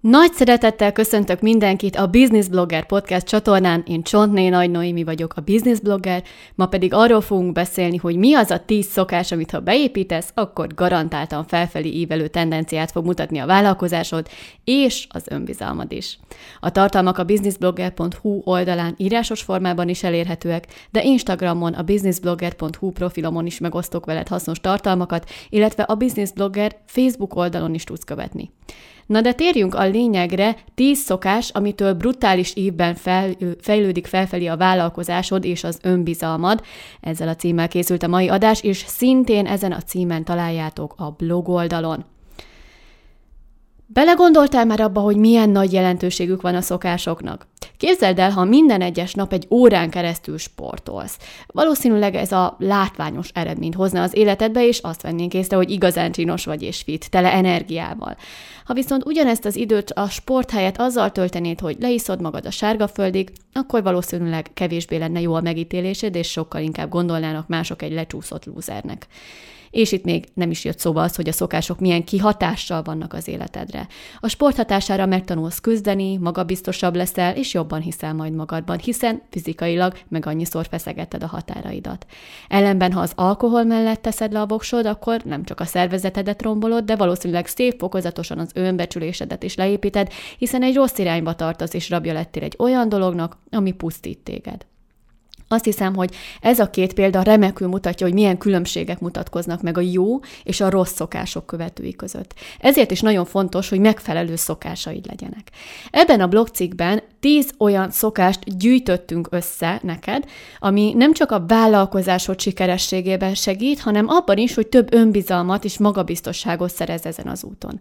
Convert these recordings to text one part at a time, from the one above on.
Nagy szeretettel köszöntök mindenkit a Business Blogger podcast csatornán. Én Csontné Nagy Noémi vagyok, a Business Blogger. Ma pedig arról fogunk beszélni, hogy mi az a 10 szokás, amit ha beépítesz, akkor garantáltan felfelé ívelő tendenciát fog mutatni a vállalkozásod, és az önbizalmad is. A tartalmak a businessblogger.hu oldalán írásos formában is elérhetőek, de Instagramon, a businessblogger.hu profilomon is megosztok veled hasznos tartalmakat, illetve a Business Blogger Facebook oldalon is tudsz követni. Na de térjünk a lényegre, 10 szokás, amitől brutális évben fel, fejlődik felfelé a vállalkozásod és az önbizalmad. Ezzel a címmel készült a mai adás, és szintén ezen a címen találjátok a blog oldalon. Belegondoltál már abba, hogy milyen nagy jelentőségük van a szokásoknak? Képzeld el, ha minden egyes nap egy órán keresztül sportolsz. Valószínűleg ez a látványos eredményt hozna az életedbe, és azt vennénk észre, hogy igazán csinos vagy és fit, tele energiával. Ha viszont ugyanezt az időt a sport helyett azzal töltenéd, hogy leiszod magad a sárga földig, akkor valószínűleg kevésbé lenne jó a megítélésed, és sokkal inkább gondolnának mások egy lecsúszott lúzernek. És itt még nem is jött szóba az, hogy a szokások milyen kihatással vannak az életedre. A sport hatására megtanulsz küzdeni, magabiztosabb leszel, és jobban hiszel majd magadban, hiszen fizikailag meg annyiszor feszegetted a határaidat. Ellenben, ha az alkohol mellett teszed le a voksod, akkor nem csak a szervezetedet rombolod, de valószínűleg szép fokozatosan az önbecsülésedet is leépíted, hiszen egy rossz irányba tartasz, és rabja lettél egy olyan dolognak, ami pusztít téged. Azt hiszem, hogy ez a két példa remekül mutatja, hogy milyen különbségek mutatkoznak meg a jó és a rossz szokások követői között. Ezért is nagyon fontos, hogy megfelelő szokásaid legyenek. Ebben a blogcikkben tíz olyan szokást gyűjtöttünk össze neked, ami nem csak a vállalkozásod sikerességében segít, hanem abban is, hogy több önbizalmat és magabiztosságot szerez ezen az úton.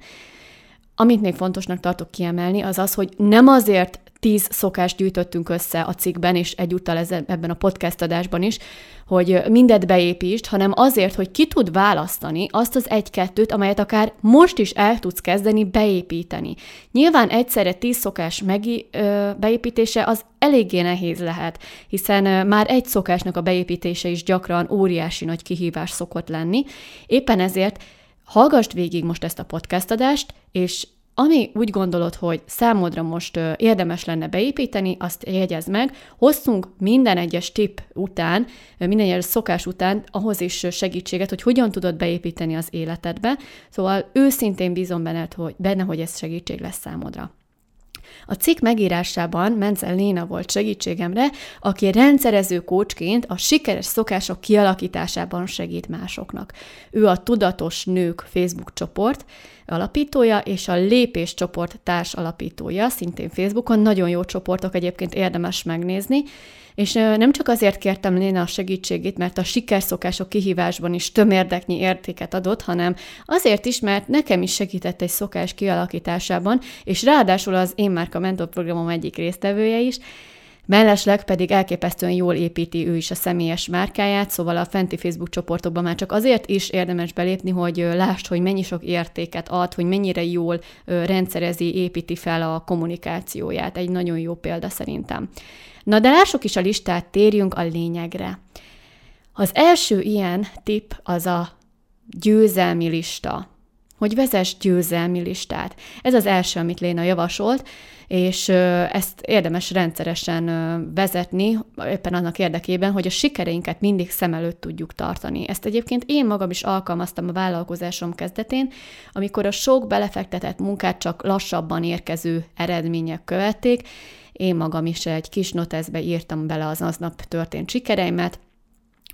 Amit még fontosnak tartok kiemelni, az az, hogy nem azért tíz szokást gyűjtöttünk össze a cikkben, és egyúttal ebben a podcast adásban is, hogy mindet beépítsd, hanem azért, hogy ki tud választani azt az egy-kettőt, amelyet akár most is el tudsz kezdeni beépíteni. Nyilván egyszerre tíz szokás megi, ö, beépítése az eléggé nehéz lehet, hiszen már egy szokásnak a beépítése is gyakran óriási nagy kihívás szokott lenni. Éppen ezért hallgassd végig most ezt a podcast adást, és ami úgy gondolod, hogy számodra most érdemes lenne beépíteni, azt jegyez meg, hosszunk minden egyes tip után, minden egyes szokás után ahhoz is segítséget, hogy hogyan tudod beépíteni az életedbe. Szóval őszintén bízom benned, hogy, benne, hogy ez segítség lesz számodra. A cikk megírásában Menzel Léna volt segítségemre, aki rendszerező kócsként a sikeres szokások kialakításában segít másoknak. Ő a Tudatos Nők Facebook csoport alapítója, és a Lépés csoport társ alapítója, szintén Facebookon. Nagyon jó csoportok, egyébként érdemes megnézni. És nem csak azért kértem Léna a segítségét, mert a sikerszokások kihívásban is tömérdeknyi értéket adott, hanem azért is, mert nekem is segített egy szokás kialakításában, és ráadásul az Én Márka Mentor programom egyik résztvevője is, Mellesleg pedig elképesztően jól építi ő is a személyes márkáját, szóval a fenti Facebook csoportokban már csak azért is érdemes belépni, hogy lásd, hogy mennyi sok értéket ad, hogy mennyire jól rendszerezi, építi fel a kommunikációját. Egy nagyon jó példa szerintem. Na de lássuk is a listát, térjünk a lényegre. Az első ilyen tip az a győzelmi lista hogy vezess győzelmi listát. Ez az első, amit Léna javasolt, és ezt érdemes rendszeresen vezetni, éppen annak érdekében, hogy a sikereinket mindig szem előtt tudjuk tartani. Ezt egyébként én magam is alkalmaztam a vállalkozásom kezdetén, amikor a sok belefektetett munkát csak lassabban érkező eredmények követték, én magam is egy kis noteszbe írtam bele az aznap történt sikereimet,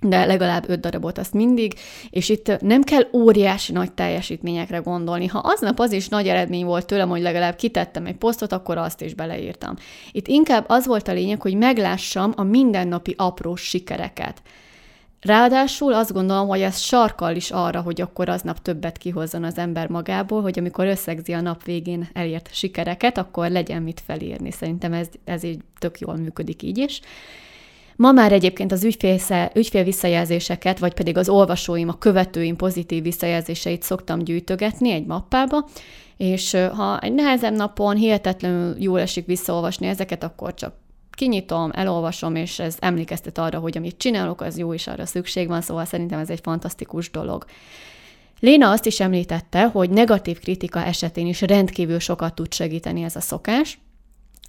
de legalább öt darabot azt mindig, és itt nem kell óriási nagy teljesítményekre gondolni. Ha aznap az is nagy eredmény volt tőlem, hogy legalább kitettem egy posztot, akkor azt is beleírtam. Itt inkább az volt a lényeg, hogy meglássam a mindennapi apró sikereket. Ráadásul azt gondolom, hogy ez sarkal is arra, hogy akkor aznap többet kihozzon az ember magából, hogy amikor összegzi a nap végén elért sikereket, akkor legyen mit felírni. Szerintem ez, ez így tök jól működik így is. Ma már egyébként az ügyfél, visszajelzéseket, vagy pedig az olvasóim, a követőim pozitív visszajelzéseit szoktam gyűjtögetni egy mappába, és ha egy nehezebb napon hihetetlenül jól esik visszaolvasni ezeket, akkor csak kinyitom, elolvasom, és ez emlékeztet arra, hogy amit csinálok, az jó, és arra szükség van, szóval szerintem ez egy fantasztikus dolog. Léna azt is említette, hogy negatív kritika esetén is rendkívül sokat tud segíteni ez a szokás,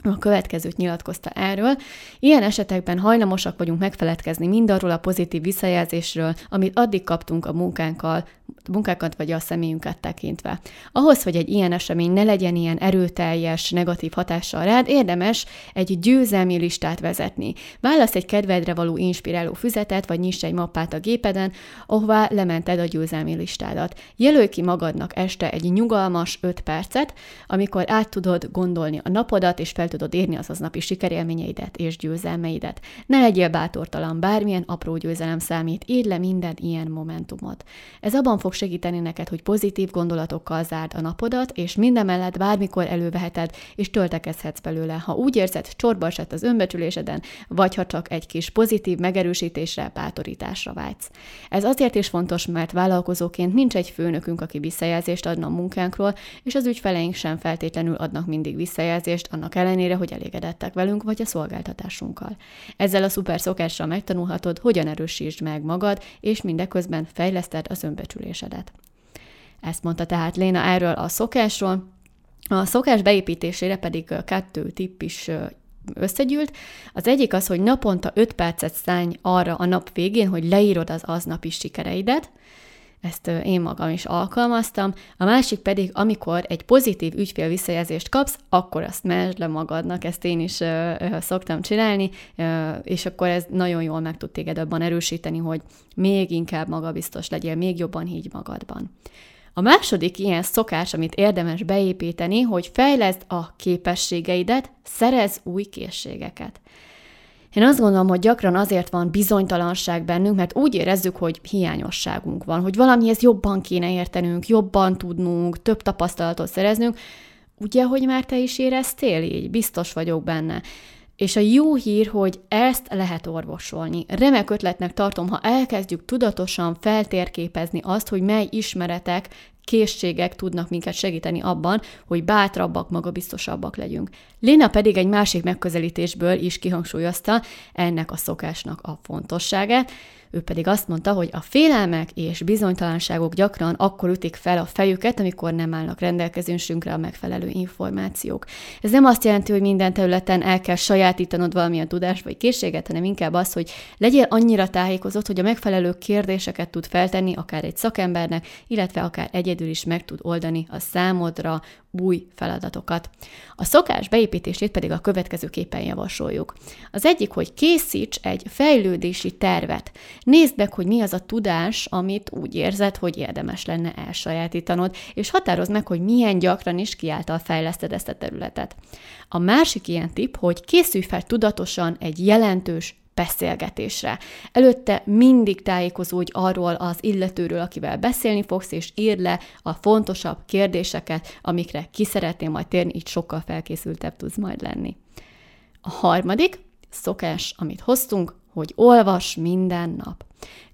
a következőt nyilatkozta erről. Ilyen esetekben hajlamosak vagyunk megfeledkezni mindarról a pozitív visszajelzésről, amit addig kaptunk a munkánkkal, munkákat vagy a személyünket tekintve. Ahhoz, hogy egy ilyen esemény ne legyen ilyen erőteljes, negatív hatással rád, érdemes egy győzelmi listát vezetni. Válasz egy kedvedre való inspiráló füzetet, vagy nyiss egy mappát a gépeden, ahová lemented a győzelmi listádat. Jelölj ki magadnak este egy nyugalmas 5 percet, amikor át tudod gondolni a napodat, és fel tudod érni az aznapi sikerélményeidet és győzelmeidet. Ne legyél bátortalan, bármilyen apró győzelem számít, írd le minden ilyen momentumot. Ez abban fog segíteni neked, hogy pozitív gondolatokkal zárd a napodat, és mindemellett bármikor előveheted, és töltekezhetsz belőle. Ha úgy érzed, csorba esett az önbecsüléseden, vagy ha csak egy kis pozitív megerősítésre, bátorításra vágysz. Ez azért is fontos, mert vállalkozóként nincs egy főnökünk, aki visszajelzést adna a munkánkról, és az ügyfeleink sem feltétlenül adnak mindig visszajelzést, annak ellenére, hogy elégedettek velünk vagy a szolgáltatásunkkal. Ezzel a szuper szokással megtanulhatod, hogyan erősítsd meg magad, és mindeközben fejleszted az önbecsülésedet. Ezt mondta tehát Léna erről a szokásról. A szokás beépítésére pedig kettő tipp is összegyűlt. Az egyik az, hogy naponta 5 percet szállj arra a nap végén, hogy leírod az aznapi sikereidet, ezt én magam is alkalmaztam. A másik pedig, amikor egy pozitív ügyfél visszajelzést kapsz, akkor azt mesd le magadnak, ezt én is ö, ö, szoktam csinálni, ö, és akkor ez nagyon jól meg tud téged abban erősíteni, hogy még inkább magabiztos legyél, még jobban higgy magadban. A második ilyen szokás, amit érdemes beépíteni, hogy fejleszd a képességeidet, szerez új készségeket. Én azt gondolom, hogy gyakran azért van bizonytalanság bennünk, mert úgy érezzük, hogy hiányosságunk van, hogy valamihez jobban kéne értenünk, jobban tudnunk, több tapasztalatot szereznünk. Ugye, hogy már te is éreztél így? Biztos vagyok benne. És a jó hír, hogy ezt lehet orvosolni. Remek ötletnek tartom, ha elkezdjük tudatosan feltérképezni azt, hogy mely ismeretek, készségek tudnak minket segíteni abban, hogy bátrabbak, magabiztosabbak legyünk. Léna pedig egy másik megközelítésből is kihangsúlyozta ennek a szokásnak a fontosságát, ő pedig azt mondta, hogy a félelmek és bizonytalanságok gyakran akkor ütik fel a fejüket, amikor nem állnak rendelkezésünkre a megfelelő információk. Ez nem azt jelenti, hogy minden területen el kell sajátítanod valamilyen tudást vagy készséget, hanem inkább az, hogy legyél annyira tájékozott, hogy a megfelelő kérdéseket tud feltenni akár egy szakembernek, illetve akár egyedül is meg tud oldani a számodra új feladatokat. A szokás beépítését pedig a következőképpen javasoljuk. Az egyik, hogy készíts egy fejlődési tervet. Nézd meg, hogy mi az a tudás, amit úgy érzed, hogy érdemes lenne elsajátítanod, és határozd meg, hogy milyen gyakran is kiáltal fejleszted ezt a területet. A másik ilyen tip, hogy készülj fel tudatosan egy jelentős beszélgetésre. Előtte mindig tájékozódj arról az illetőről, akivel beszélni fogsz, és írd le a fontosabb kérdéseket, amikre ki szeretnél majd térni, így sokkal felkészültebb tudsz majd lenni. A harmadik szokás, amit hoztunk, hogy olvas minden nap.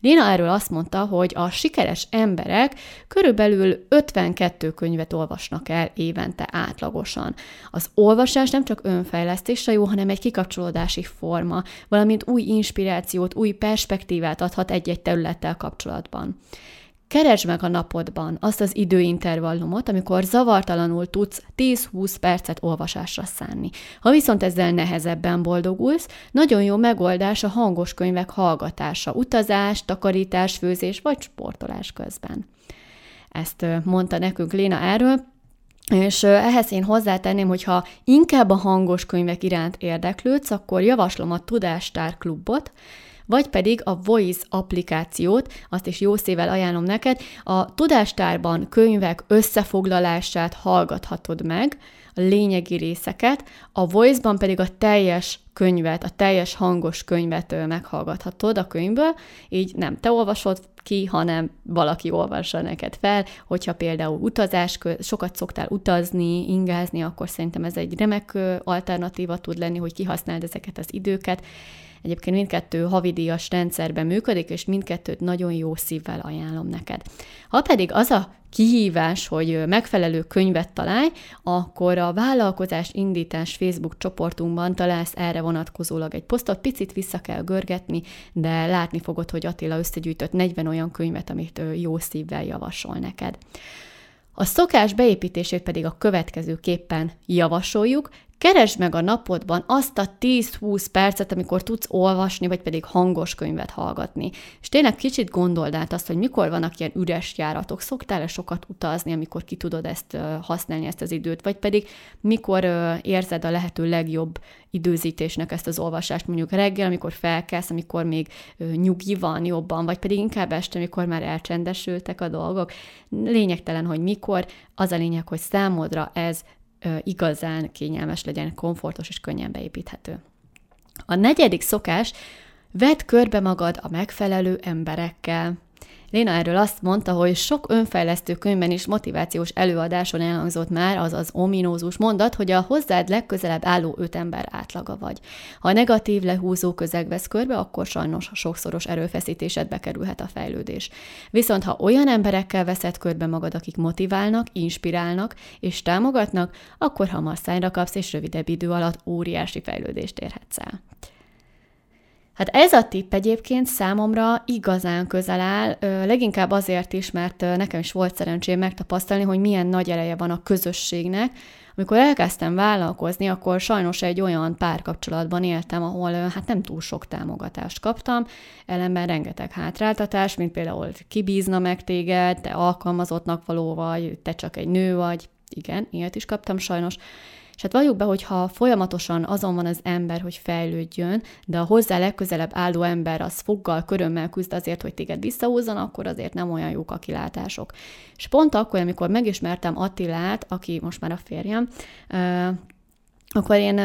Dina erről azt mondta, hogy a sikeres emberek körülbelül 52 könyvet olvasnak el évente átlagosan. Az olvasás nem csak önfejlesztésre jó, hanem egy kikapcsolódási forma, valamint új inspirációt, új perspektívát adhat egy-egy területtel kapcsolatban. Keresd meg a napodban azt az időintervallumot, amikor zavartalanul tudsz 10-20 percet olvasásra szánni. Ha viszont ezzel nehezebben boldogulsz, nagyon jó megoldás a hangos könyvek hallgatása, utazás, takarítás, főzés vagy sportolás közben. Ezt mondta nekünk Léna erről, és ehhez én hozzátenném, hogy ha inkább a hangos könyvek iránt érdeklődsz, akkor javaslom a Tudástár klubot, vagy pedig a Voice applikációt, azt is jó szével ajánlom neked, a tudástárban könyvek összefoglalását hallgathatod meg, a lényegi részeket, a Voice-ban pedig a teljes könyvet, a teljes hangos könyvet meghallgathatod a könyvből, így nem te olvasod ki, hanem valaki olvassa neked fel, hogyha például utazás, sokat szoktál utazni, ingázni, akkor szerintem ez egy remek alternatíva tud lenni, hogy kihasználd ezeket az időket, Egyébként mindkettő havidíjas rendszerben működik, és mindkettőt nagyon jó szívvel ajánlom neked. Ha pedig az a kihívás, hogy megfelelő könyvet találj, akkor a vállalkozás indítás Facebook csoportunkban találsz erre vonatkozólag egy posztot, picit vissza kell görgetni, de látni fogod, hogy Attila összegyűjtött 40 olyan könyvet, amit jó szívvel javasol neked. A szokás beépítését pedig a következőképpen javasoljuk, Keresd meg a napodban azt a 10-20 percet, amikor tudsz olvasni, vagy pedig hangos könyvet hallgatni. És tényleg kicsit gondold át azt, hogy mikor vannak ilyen üres járatok. Szoktál-e sokat utazni, amikor ki tudod ezt használni, ezt az időt, vagy pedig mikor érzed a lehető legjobb időzítésnek ezt az olvasást, mondjuk reggel, amikor felkelsz, amikor még nyugi van jobban, vagy pedig inkább este, amikor már elcsendesültek a dolgok. Lényegtelen, hogy mikor, az a lényeg, hogy számodra ez igazán kényelmes legyen, komfortos és könnyen beépíthető. A negyedik szokás, vedd körbe magad a megfelelő emberekkel. Léna erről azt mondta, hogy sok önfejlesztő könyvben is motivációs előadáson elhangzott már az az ominózus mondat, hogy a hozzád legközelebb álló öt ember átlaga vagy. Ha negatív lehúzó közeg vesz körbe, akkor sajnos sokszoros erőfeszítésedbe kerülhet a fejlődés. Viszont ha olyan emberekkel veszed körbe magad, akik motiválnak, inspirálnak és támogatnak, akkor hamar szájra kapsz, és rövidebb idő alatt óriási fejlődést érhetsz el. Hát ez a tipp egyébként számomra igazán közel áll, leginkább azért is, mert nekem is volt szerencsém megtapasztalni, hogy milyen nagy ereje van a közösségnek. Amikor elkezdtem vállalkozni, akkor sajnos egy olyan párkapcsolatban éltem, ahol hát nem túl sok támogatást kaptam, ellenben rengeteg hátráltatás, mint például kibízna meg téged, te alkalmazottnak való vagy, te csak egy nő vagy, igen, ilyet is kaptam sajnos, és hát valljuk be, hogy ha folyamatosan azon van az ember, hogy fejlődjön, de a hozzá legközelebb álló ember az foggal, körömmel küzd azért, hogy téged visszahúzzon, akkor azért nem olyan jók a kilátások. És pont akkor, amikor megismertem Attilát, aki most már a férjem, akkor én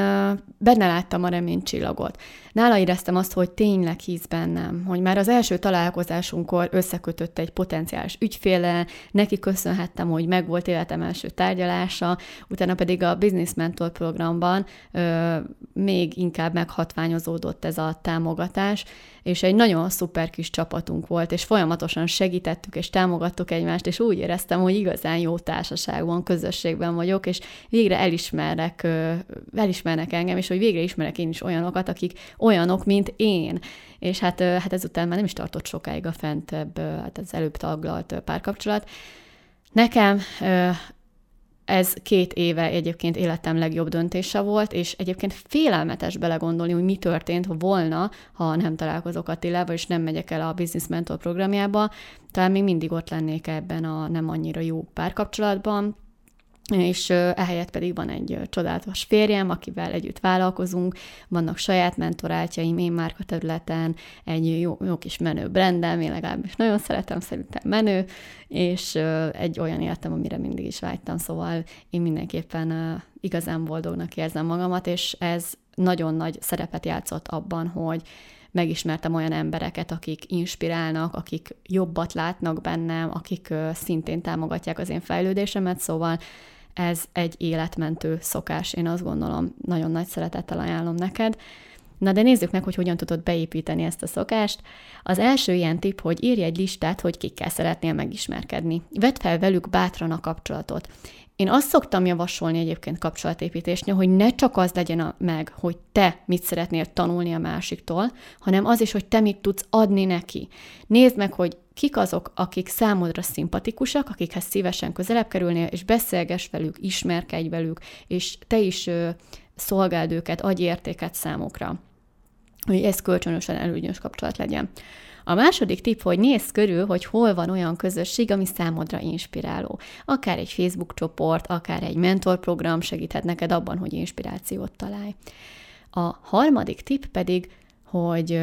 benne láttam a reménycsillagot. Nála éreztem azt, hogy tényleg hisz bennem, hogy már az első találkozásunkkor összekötött egy potenciális ügyféle, neki köszönhettem, hogy megvolt életem első tárgyalása, utána pedig a Business Mentor programban ö, még inkább meghatványozódott ez a támogatás, és egy nagyon szuper kis csapatunk volt, és folyamatosan segítettük és támogattuk egymást, és úgy éreztem, hogy igazán jó társaságban, közösségben vagyok, és végre elismerek, elismernek engem, és hogy végre ismerek én is olyanokat, akik olyanok, mint én. És hát, hát ezután már nem is tartott sokáig a fentebb, hát az előbb taglalt párkapcsolat. Nekem ez két éve egyébként életem legjobb döntése volt, és egyébként félelmetes belegondolni, hogy mi történt volna, ha nem találkozok Attilával, és nem megyek el a Business Mentor programjába. Talán még mindig ott lennék ebben a nem annyira jó párkapcsolatban, és ehelyett pedig van egy csodálatos férjem, akivel együtt vállalkozunk, vannak saját mentorátjaim, én márka területen, egy jó, jó kis menő brandem, én legalábbis nagyon szeretem, szerintem menő, és egy olyan életem, amire mindig is vágytam, szóval én mindenképpen igazán boldognak érzem magamat, és ez nagyon nagy szerepet játszott abban, hogy megismertem olyan embereket, akik inspirálnak, akik jobbat látnak bennem, akik szintén támogatják az én fejlődésemet, szóval ez egy életmentő szokás, én azt gondolom, nagyon nagy szeretettel ajánlom neked. Na de nézzük meg, hogy hogyan tudod beépíteni ezt a szokást. Az első ilyen tipp, hogy írj egy listát, hogy kikkel szeretnél megismerkedni. Vedd fel velük bátran a kapcsolatot. Én azt szoktam javasolni egyébként kapcsolatépítésnél, hogy ne csak az legyen a, meg, hogy te mit szeretnél tanulni a másiktól, hanem az is, hogy te mit tudsz adni neki. Nézd meg, hogy kik azok, akik számodra szimpatikusak, akikhez szívesen közelebb kerülnél, és beszélges velük, ismerkedj velük, és te is szolgáld őket, adj értéket számukra, hogy ez kölcsönösen előnyös kapcsolat legyen. A második tipp, hogy nézz körül, hogy hol van olyan közösség, ami számodra inspiráló. Akár egy Facebook csoport, akár egy mentorprogram segíthet neked abban, hogy inspirációt találj. A harmadik tipp pedig, hogy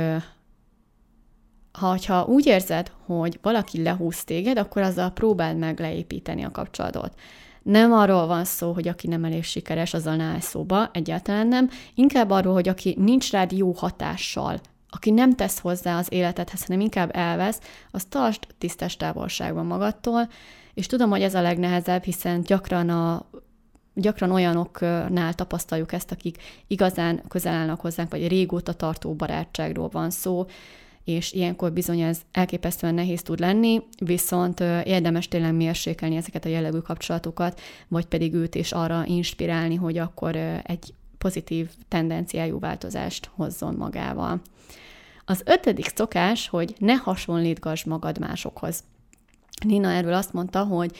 ha úgy érzed, hogy valaki lehúz téged, akkor azzal próbáld meg leépíteni a kapcsolatot. Nem arról van szó, hogy aki nem elég sikeres, azzal ne állj szóba, egyáltalán nem. Inkább arról, hogy aki nincs rád jó hatással, aki nem tesz hozzá az életedhez, hanem inkább elvesz, az tartsd tisztes távolságban magadtól, és tudom, hogy ez a legnehezebb, hiszen gyakran a gyakran olyanoknál tapasztaljuk ezt, akik igazán közel állnak hozzánk, vagy régóta tartó barátságról van szó, és ilyenkor bizony ez elképesztően nehéz tud lenni, viszont érdemes tényleg mérsékelni ezeket a jellegű kapcsolatokat, vagy pedig őt is arra inspirálni, hogy akkor egy pozitív tendenciájú változást hozzon magával. Az ötödik szokás, hogy ne hasonlítgass magad másokhoz. Nina erről azt mondta, hogy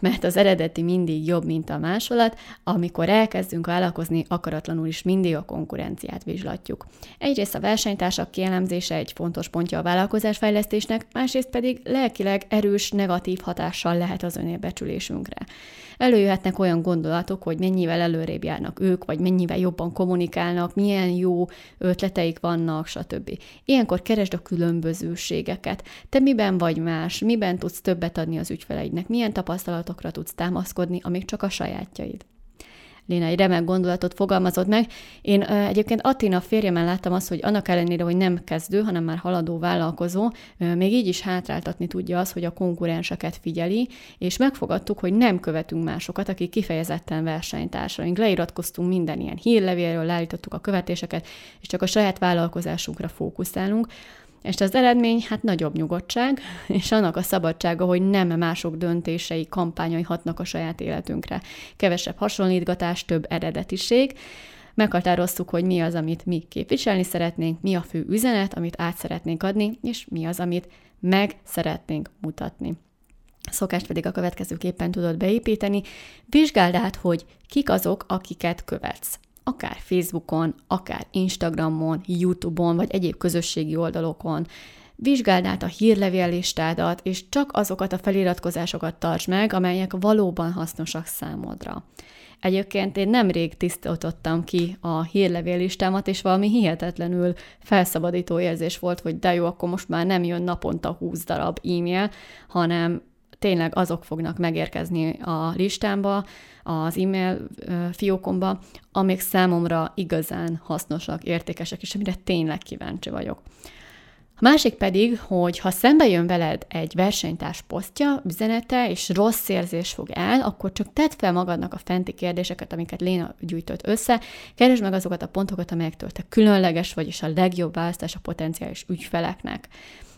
mert az eredeti mindig jobb, mint a másolat, amikor elkezdünk vállalkozni, akaratlanul is mindig a konkurenciát vizslatjuk. Egyrészt a versenytársak kielemzése egy fontos pontja a vállalkozásfejlesztésnek, másrészt pedig lelkileg erős negatív hatással lehet az önérbecsülésünkre. Előjöhetnek olyan gondolatok, hogy mennyivel előrébb járnak ők, vagy mennyivel jobban kommunikálnak, milyen jó ötleteik vannak, stb. Ilyenkor keresd a különbözőségeket. Te miben vagy más, miben tudsz többet adni az ügyfeleidnek, milyen tapasztalatokra tudsz támaszkodni, amik csak a sajátjaid. Léna egy remek gondolatot fogalmazott meg. Én egyébként Attina férjemen láttam azt, hogy annak ellenére, hogy nem kezdő, hanem már haladó vállalkozó, még így is hátráltatni tudja az, hogy a konkurenseket figyeli, és megfogadtuk, hogy nem követünk másokat, akik kifejezetten versenytársaink. Leiratkoztunk minden ilyen hírlevélről, leállítottuk a követéseket, és csak a saját vállalkozásunkra fókuszálunk. És az eredmény hát nagyobb nyugodtság, és annak a szabadsága, hogy nem mások döntései, kampányai hatnak a saját életünkre. Kevesebb hasonlítgatás, több eredetiség. Meghatároztuk, hogy mi az, amit mi képviselni szeretnénk, mi a fő üzenet, amit át szeretnénk adni, és mi az, amit meg szeretnénk mutatni. Szokást pedig a következőképpen tudod beépíteni. Vizsgáld át, hogy kik azok, akiket követsz akár Facebookon, akár Instagramon, YouTube-on, vagy egyéb közösségi oldalokon. Vizsgáld át a hírlevél listádat, és csak azokat a feliratkozásokat tarts meg, amelyek valóban hasznosak számodra. Egyébként én nemrég tisztítottam ki a hírlevél listámat, és valami hihetetlenül felszabadító érzés volt, hogy de jó, akkor most már nem jön naponta 20 darab e-mail, hanem tényleg azok fognak megérkezni a listámba, az e-mail fiókomba, amik számomra igazán hasznosak, értékesek, és amire tényleg kíváncsi vagyok. A másik pedig, hogy ha szembe jön veled egy versenytárs posztja, üzenete, és rossz érzés fog el, akkor csak tedd fel magadnak a fenti kérdéseket, amiket Léna gyűjtött össze, keresd meg azokat a pontokat, amelyektől te különleges vagy, és a legjobb választás a potenciális ügyfeleknek.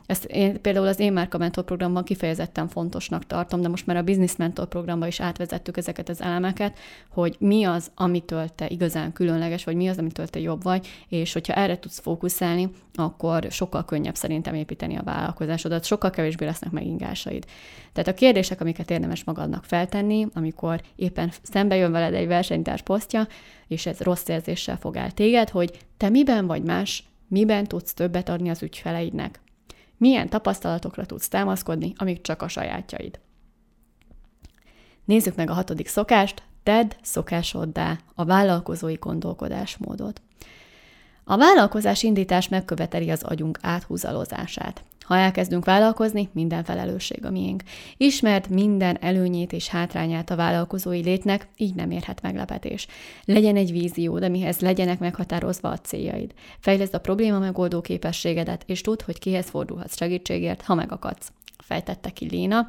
Ezt én például az én Márka Mentor programban kifejezetten fontosnak tartom, de most már a Business Mentor programba is átvezettük ezeket az elemeket, hogy mi az, amitől te igazán különleges, vagy mi az, amitől te jobb vagy, és hogyha erre tudsz fókuszálni, akkor sokkal könnyebb szerintem építeni a vállalkozásodat, sokkal kevésbé lesznek megingásaid. Tehát a kérdések, amiket érdemes magadnak feltenni, amikor éppen szembe jön veled egy versenytárs posztja, és ez rossz érzéssel fog el téged, hogy te miben vagy más, miben tudsz többet adni az ügyfeleidnek. Milyen tapasztalatokra tudsz támaszkodni, amik csak a sajátjaid. Nézzük meg a hatodik szokást, tedd szokásoddá a vállalkozói gondolkodásmódot. A vállalkozás indítás megköveteli az agyunk áthúzalozását. Ha elkezdünk vállalkozni, minden felelősség a miénk. Ismert minden előnyét és hátrányát a vállalkozói létnek, így nem érhet meglepetés. Legyen egy vízió, de mihez legyenek meghatározva a céljaid. Fejleszd a probléma megoldó képességedet, és tudd, hogy kihez fordulhatsz segítségért, ha megakadsz fejtette ki Léna.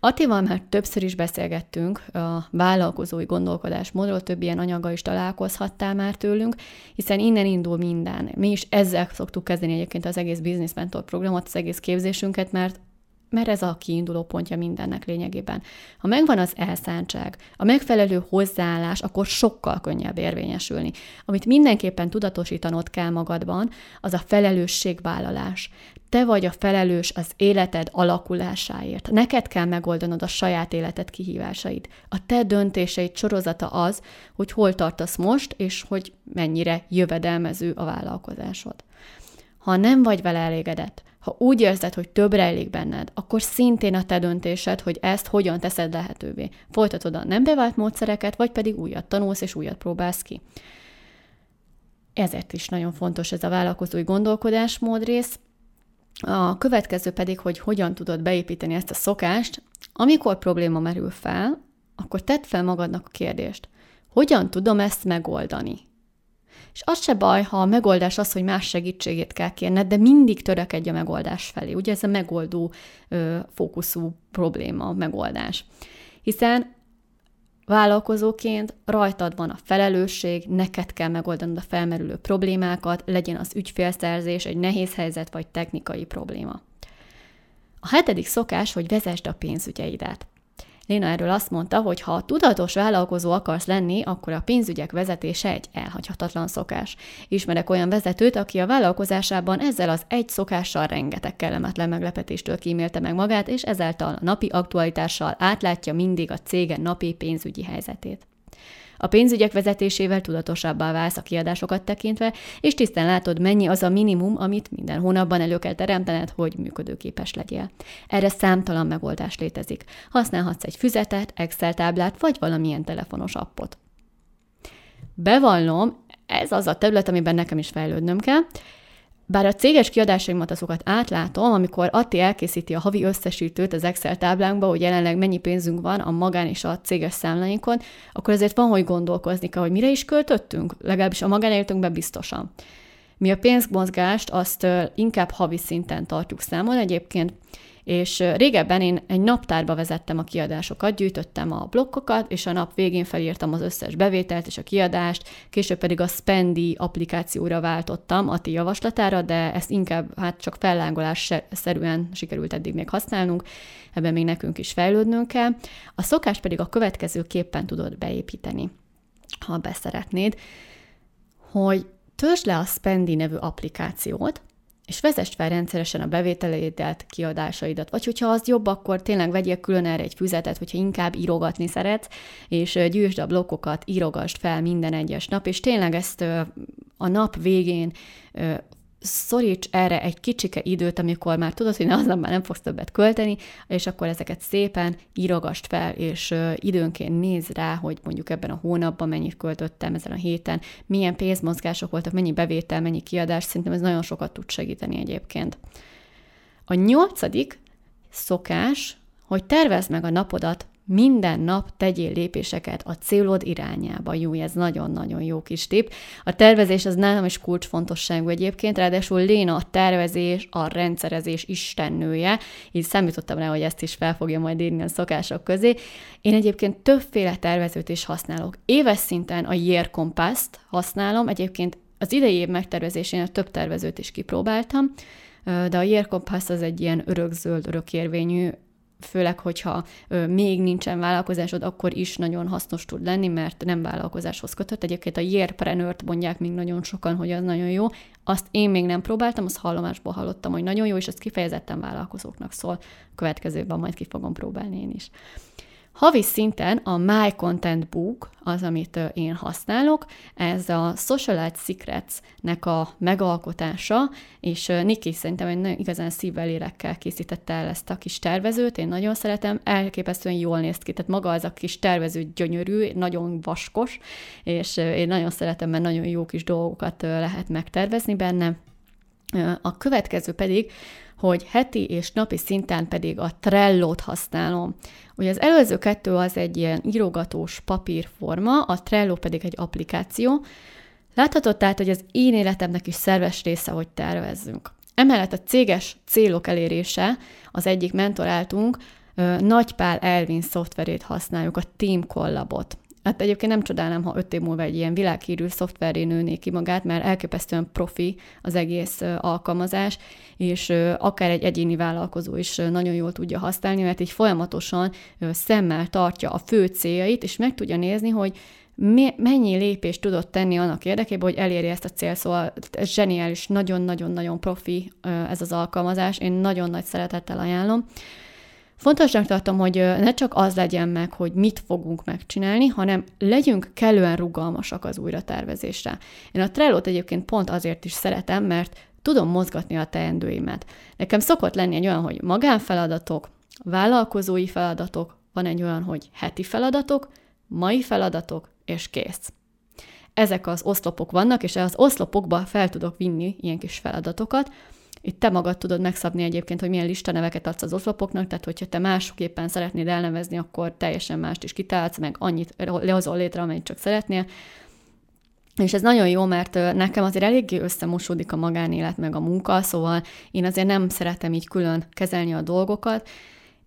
Attival már többször is beszélgettünk a vállalkozói gondolkodásmódról, több ilyen anyaggal is találkozhattál már tőlünk, hiszen innen indul minden. Mi is ezzel szoktuk kezdeni egyébként az egész Business Mentor programot, az egész képzésünket, mert mert ez a kiinduló pontja mindennek lényegében. Ha megvan az elszántság, a megfelelő hozzáállás, akkor sokkal könnyebb érvényesülni. Amit mindenképpen tudatosítanod kell magadban, az a felelősségvállalás. Te vagy a felelős az életed alakulásáért. Neked kell megoldanod a saját életed kihívásait. A te döntéseid sorozata az, hogy hol tartasz most, és hogy mennyire jövedelmező a vállalkozásod. Ha nem vagy vele elégedett, ha úgy érzed, hogy több rejlik benned, akkor szintén a te döntésed, hogy ezt hogyan teszed lehetővé. Folytatod a nem bevált módszereket, vagy pedig újat tanulsz és újat próbálsz ki. Ezért is nagyon fontos ez a vállalkozói gondolkodásmód rész. A következő pedig, hogy hogyan tudod beépíteni ezt a szokást. Amikor probléma merül fel, akkor tedd fel magadnak a kérdést, hogyan tudom ezt megoldani? És az se baj, ha a megoldás az, hogy más segítségét kell kérned, de mindig törekedj a megoldás felé. Ugye ez a megoldó ö, fókuszú probléma, megoldás. Hiszen Vállalkozóként rajtad van a felelősség, neked kell megoldanod a felmerülő problémákat, legyen az ügyfélszerzés, egy nehéz helyzet vagy technikai probléma. A hetedik szokás, hogy vezesd a pénzügyeidet. Léna erről azt mondta, hogy ha tudatos vállalkozó akarsz lenni, akkor a pénzügyek vezetése egy elhagyhatatlan szokás. Ismerek olyan vezetőt, aki a vállalkozásában ezzel az egy szokással rengeteg kellemetlen meglepetéstől kímélte meg magát, és ezáltal a napi aktualitással átlátja mindig a cége napi pénzügyi helyzetét. A pénzügyek vezetésével tudatosabbá válsz a kiadásokat tekintve, és tisztán látod, mennyi az a minimum, amit minden hónapban elő kell teremtened, hogy működőképes legyél. Erre számtalan megoldás létezik. Használhatsz egy füzetet, Excel táblát, vagy valamilyen telefonos appot. Bevallom, ez az a terület, amiben nekem is fejlődnöm kell, bár a céges kiadásaimat azokat átlátom, amikor Atti elkészíti a havi összesítőt az Excel táblánkba, hogy jelenleg mennyi pénzünk van a magán és a céges számláinkon, akkor azért van, hogy gondolkozni kell, hogy mire is költöttünk, legalábbis a magánéletünkben biztosan. Mi a pénzmozgást azt inkább havi szinten tartjuk számon egyébként, és régebben én egy naptárba vezettem a kiadásokat, gyűjtöttem a blokkokat, és a nap végén felírtam az összes bevételt és a kiadást, később pedig a Spendi applikációra váltottam a ti javaslatára, de ezt inkább hát csak fellángolás szerűen sikerült eddig még használnunk, ebben még nekünk is fejlődnünk kell. A szokást pedig a következő képpen tudod beépíteni, ha beszeretnéd, hogy töltsd le a Spendi nevű applikációt, és vezess fel rendszeresen a bevételeidet, kiadásaidat, vagy hogyha az jobb, akkor tényleg vegyél külön erre egy füzetet, hogyha inkább írogatni szeretsz, és gyűjtsd a blokkokat, írogasd fel minden egyes nap, és tényleg ezt a nap végén szoríts erre egy kicsike időt, amikor már tudod, hogy aznap már nem fogsz többet költeni, és akkor ezeket szépen írogast fel, és időnként néz rá, hogy mondjuk ebben a hónapban mennyit költöttem ezen a héten, milyen pénzmozgások voltak, mennyi bevétel, mennyi kiadás, szerintem ez nagyon sokat tud segíteni egyébként. A nyolcadik szokás, hogy tervezd meg a napodat minden nap tegyél lépéseket a célod irányába. Jó, ez nagyon-nagyon jó kis tip. A tervezés az nálam is kulcsfontosságú egyébként, ráadásul Léna a tervezés, a rendszerezés istennője, így számítottam rá, hogy ezt is fel fogja majd írni a szokások közé. Én egyébként többféle tervezőt is használok. Éves szinten a Year Compass-t használom, egyébként az idei év megtervezésén több tervezőt is kipróbáltam, de a Year Compass az egy ilyen örökzöld, örökérvényű főleg, hogyha még nincsen vállalkozásod, akkor is nagyon hasznos tud lenni, mert nem vállalkozáshoz kötött. Egyébként a Yearpreneur-t mondják még nagyon sokan, hogy az nagyon jó. Azt én még nem próbáltam, azt hallomásból hallottam, hogy nagyon jó, és ez kifejezetten vállalkozóknak szól. Következőben majd ki fogom próbálni én is. Havi szinten a My Content Book az, amit én használok, ez a Socialite Secrets-nek a megalkotása, és Niki szerintem egy igazán szívvel lélekkel készítette el ezt a kis tervezőt, én nagyon szeretem, elképesztően jól néz ki, tehát maga az a kis tervező gyönyörű, nagyon vaskos, és én nagyon szeretem, mert nagyon jó kis dolgokat lehet megtervezni benne. A következő pedig hogy heti és napi szinten pedig a Trello-t használom. Ugye az előző kettő az egy ilyen írogatós papírforma, a Trello pedig egy applikáció. Láthatod tehát, hogy az én életemnek is szerves része, hogy tervezzünk. Emellett a céges célok elérése, az egyik mentoráltunk, Nagypál Elvin szoftverét használjuk, a Team Collabot. Hát egyébként nem csodálnám, ha öt év múlva egy ilyen világhírű szoftveré nőné ki magát, mert elképesztően profi az egész alkalmazás, és akár egy egyéni vállalkozó is nagyon jól tudja használni, mert így folyamatosan szemmel tartja a fő céljait, és meg tudja nézni, hogy mennyi lépést tudott tenni annak érdekében, hogy elérje ezt a célt. Szóval ez zseniális, nagyon-nagyon-nagyon profi ez az alkalmazás, én nagyon nagy szeretettel ajánlom. Fontosnak tartom, hogy ne csak az legyen meg, hogy mit fogunk megcsinálni, hanem legyünk kellően rugalmasak az újratervezésre. Én a Trello-t egyébként pont azért is szeretem, mert tudom mozgatni a teendőimet. Nekem szokott lenni egy olyan, hogy magánfeladatok, vállalkozói feladatok, van egy olyan, hogy heti feladatok, mai feladatok, és kész. Ezek az oszlopok vannak, és az oszlopokba fel tudok vinni ilyen kis feladatokat, itt te magad tudod megszabni egyébként, hogy milyen listaneveket adsz az oszlopoknak, tehát hogyha te másképpen szeretnéd elnevezni, akkor teljesen mást is kitálsz, meg annyit lehozol létre, amennyit csak szeretnél. És ez nagyon jó, mert nekem azért eléggé összemosódik a magánélet meg a munka, szóval én azért nem szeretem így külön kezelni a dolgokat,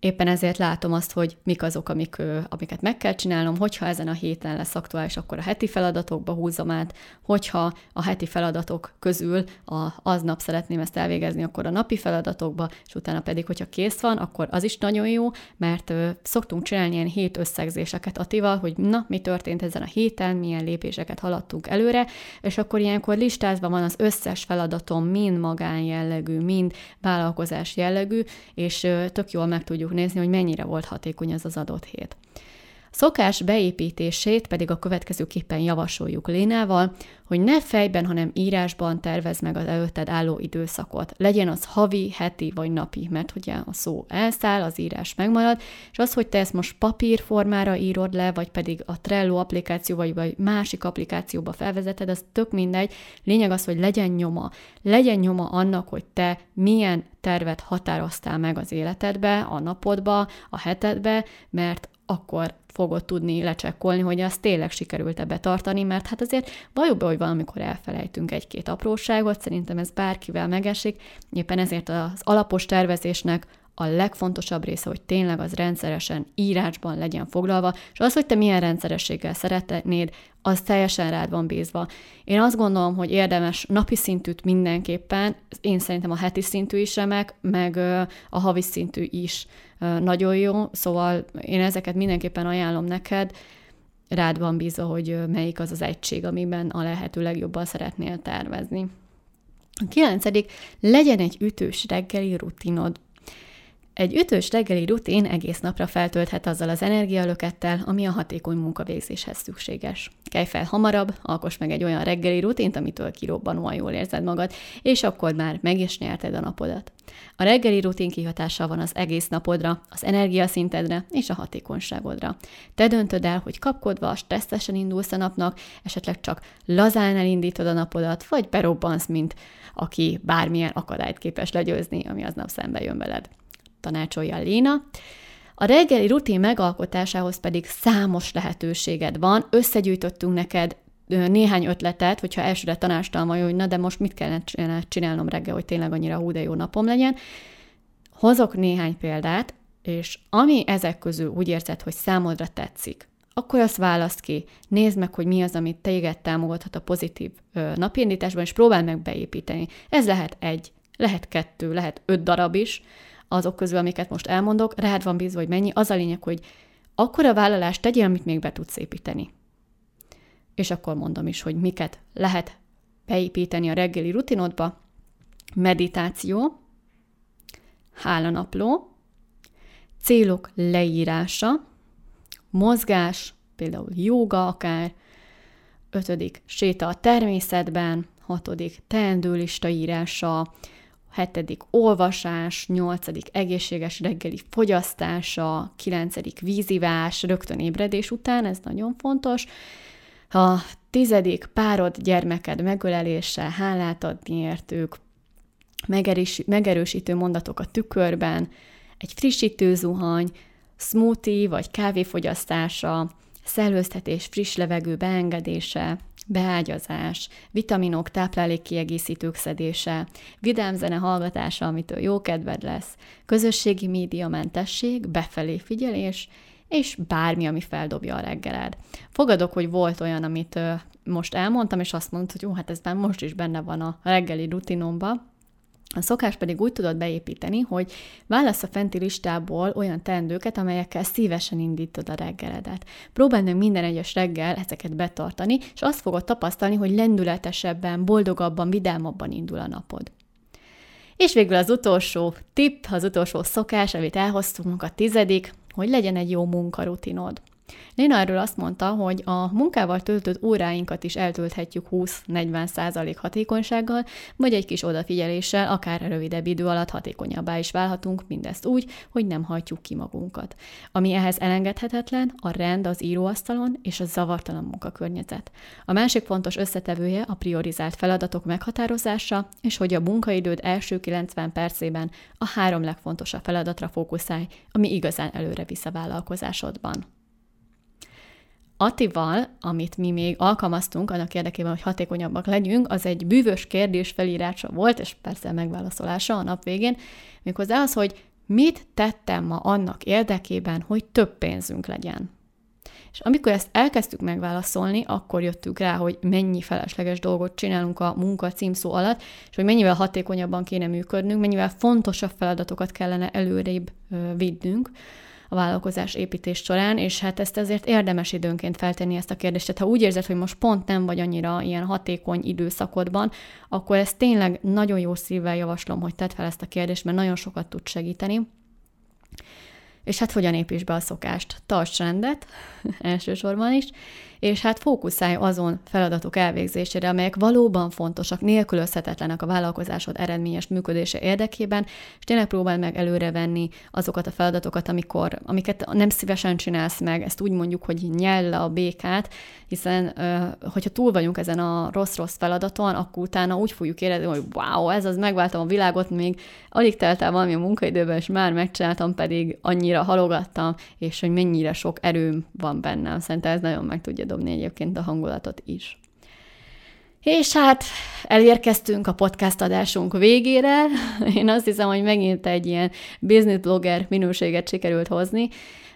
Éppen ezért látom azt, hogy mik azok, amik, amiket meg kell csinálnom, hogyha ezen a héten lesz aktuális, akkor a heti feladatokba húzom át, hogyha a heti feladatok közül a, aznap szeretném ezt elvégezni, akkor a napi feladatokba, és utána pedig, hogyha kész van, akkor az is nagyon jó, mert szoktunk csinálni ilyen hét összegzéseket Atival, hogy na, mi történt ezen a héten, milyen lépéseket haladtunk előre, és akkor ilyenkor listázva van az összes feladatom, mind magánjellegű, mind vállalkozás jellegű, és ö, tök jól meg tudjuk nézni, hogy mennyire volt hatékony ez az adott hét. Szokás beépítését pedig a következőképpen javasoljuk Lénával, hogy ne fejben, hanem írásban tervez meg az előtted álló időszakot. Legyen az havi, heti vagy napi, mert ugye a szó elszáll, az írás megmarad, és az, hogy te ezt most papírformára írod le, vagy pedig a Trello applikáció, vagy, vagy másik applikációba felvezeted, az tök mindegy. Lényeg az, hogy legyen nyoma. Legyen nyoma annak, hogy te milyen tervet határoztál meg az életedbe, a napodba, a hetedbe, mert akkor fogod tudni lecsekkolni, hogy azt tényleg sikerült-e betartani, mert hát azért valljuk be, hogy valamikor elfelejtünk egy-két apróságot, szerintem ez bárkivel megesik, éppen ezért az alapos tervezésnek a legfontosabb része, hogy tényleg az rendszeresen írásban legyen foglalva, és az, hogy te milyen rendszerességgel szeretnéd, az teljesen rád van bízva. Én azt gondolom, hogy érdemes napi szintűt mindenképpen, én szerintem a heti szintű is remek, meg a havi szintű is nagyon jó, szóval én ezeket mindenképpen ajánlom neked, rád van bízva, hogy melyik az az egység, amiben a lehető legjobban szeretnél tervezni. A kilencedik, legyen egy ütős reggeli rutinod. Egy ütős reggeli rutin egész napra feltölthet azzal az energialökettel, ami a hatékony munkavégzéshez szükséges. Kelj fel hamarabb, alkos meg egy olyan reggeli rutint, amitől kirobbanóan jól érzed magad, és akkor már meg is nyerted a napodat. A reggeli rutin kihatással van az egész napodra, az energiaszintedre és a hatékonyságodra. Te döntöd el, hogy kapkodva, stresszesen indulsz a napnak, esetleg csak lazán elindítod a napodat, vagy berobbansz, mint aki bármilyen akadályt képes legyőzni, ami aznap szembe jön veled tanácsolja Léna. A reggeli rutin megalkotásához pedig számos lehetőséged van. Összegyűjtöttünk neked néhány ötletet, hogyha elsőre tanácstalma, hogy na de most mit kellene csinálnom reggel, hogy tényleg annyira hú de jó napom legyen. Hozok néhány példát, és ami ezek közül úgy érzed, hogy számodra tetszik, akkor azt választ ki, nézd meg, hogy mi az, amit téged támogathat a pozitív napindításban, és próbáld meg beépíteni. Ez lehet egy, lehet kettő, lehet öt darab is, azok közül, amiket most elmondok, rád van bízva, hogy mennyi, az a lényeg, hogy akkor a vállalást tegyél, amit még be tudsz építeni. És akkor mondom is, hogy miket lehet beépíteni a reggeli rutinodba. Meditáció, hálanapló, célok leírása, mozgás, például joga akár, ötödik séta a természetben, hatodik teendőlista írása, hetedik olvasás, nyolcadik egészséges reggeli fogyasztása, kilencedik vízivás rögtön ébredés után, ez nagyon fontos. A tizedik párod gyermeked megölelése, hálát adni értük, megerős, megerősítő mondatok a tükörben, egy frissítő zuhany, smoothie vagy kávéfogyasztása, szellőztetés, friss levegő beengedése, beágyazás, vitaminok, táplálékkiegészítők szedése, vidám zene hallgatása, amitől jó kedved lesz, közösségi média mentesség, befelé figyelés, és bármi, ami feldobja a reggeled. Fogadok, hogy volt olyan, amit most elmondtam, és azt mondta, hogy jó, hát ez már most is benne van a reggeli rutinomba, a szokás pedig úgy tudod beépíteni, hogy válasz a fenti listából olyan teendőket, amelyekkel szívesen indítod a reggeledet. Próbáld meg minden egyes reggel ezeket betartani, és azt fogod tapasztalni, hogy lendületesebben, boldogabban, vidámabban indul a napod. És végül az utolsó tipp, az utolsó szokás, amit elhoztunk, a tizedik, hogy legyen egy jó munkarutinod. Léna erről azt mondta, hogy a munkával töltött óráinkat is eltölthetjük 20-40 százalék hatékonysággal, vagy egy kis odafigyeléssel, akár rövidebb idő alatt hatékonyabbá is válhatunk, mindezt úgy, hogy nem hajtjuk ki magunkat. Ami ehhez elengedhetetlen, a rend az íróasztalon és a zavartalan munkakörnyezet. A másik fontos összetevője a priorizált feladatok meghatározása, és hogy a munkaidőd első 90 percében a három legfontosabb feladatra fókuszálj, ami igazán előre visz a vállalkozásodban. Atival, amit mi még alkalmaztunk annak érdekében, hogy hatékonyabbak legyünk, az egy bűvös kérdés felírása volt, és persze megválaszolása a nap végén, méghozzá az, hogy mit tettem ma annak érdekében, hogy több pénzünk legyen. És amikor ezt elkezdtük megválaszolni, akkor jöttünk rá, hogy mennyi felesleges dolgot csinálunk a munka címszó alatt, és hogy mennyivel hatékonyabban kéne működnünk, mennyivel fontosabb feladatokat kellene előrébb vinnünk a vállalkozás építés során, és hát ezt ezért érdemes időnként feltenni ezt a kérdést. Tehát ha úgy érzed, hogy most pont nem vagy annyira ilyen hatékony időszakodban, akkor ezt tényleg nagyon jó szívvel javaslom, hogy tedd fel ezt a kérdést, mert nagyon sokat tud segíteni. És hát hogyan építs be a szokást? Tarts rendet, elsősorban is, és hát fókuszálj azon feladatok elvégzésére, amelyek valóban fontosak, nélkülözhetetlenek a vállalkozásod eredményes működése érdekében, és tényleg próbál meg előrevenni azokat a feladatokat, amikor, amiket nem szívesen csinálsz meg, ezt úgy mondjuk, hogy nyell le a békát, hiszen hogyha túl vagyunk ezen a rossz-rossz feladaton, akkor utána úgy fogjuk érezni, hogy wow, ez az, megváltam a világot, még alig telt el valami a munkaidőben, és már megcsináltam, pedig annyira halogattam, és hogy mennyire sok erőm van bennem. Szerintem ez nagyon meg tudja dobni egyébként a hangulatot is. És hát elérkeztünk a podcast adásunk végére. Én azt hiszem, hogy megint egy ilyen business blogger minőséget sikerült hozni,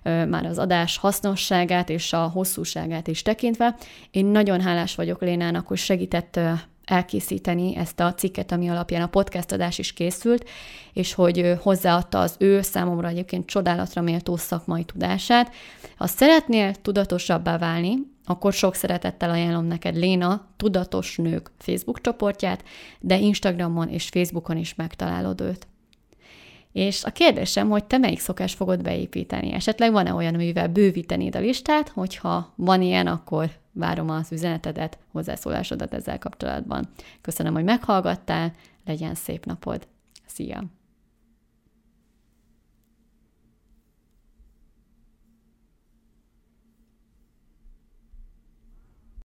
már az adás hasznosságát és a hosszúságát is tekintve. Én nagyon hálás vagyok Lénának, hogy segített elkészíteni ezt a cikket, ami alapján a podcast adás is készült, és hogy hozzáadta az ő számomra egyébként csodálatra méltó szakmai tudását. Ha szeretnél tudatosabbá válni, akkor sok szeretettel ajánlom neked Léna Tudatos Nők Facebook csoportját, de Instagramon és Facebookon is megtalálod őt. És a kérdésem, hogy te melyik szokás fogod beépíteni? Esetleg van-e olyan, amivel bővítenéd a listát, hogyha van ilyen, akkor várom az üzenetedet, hozzászólásodat ezzel kapcsolatban. Köszönöm, hogy meghallgattál, legyen szép napod! Szia!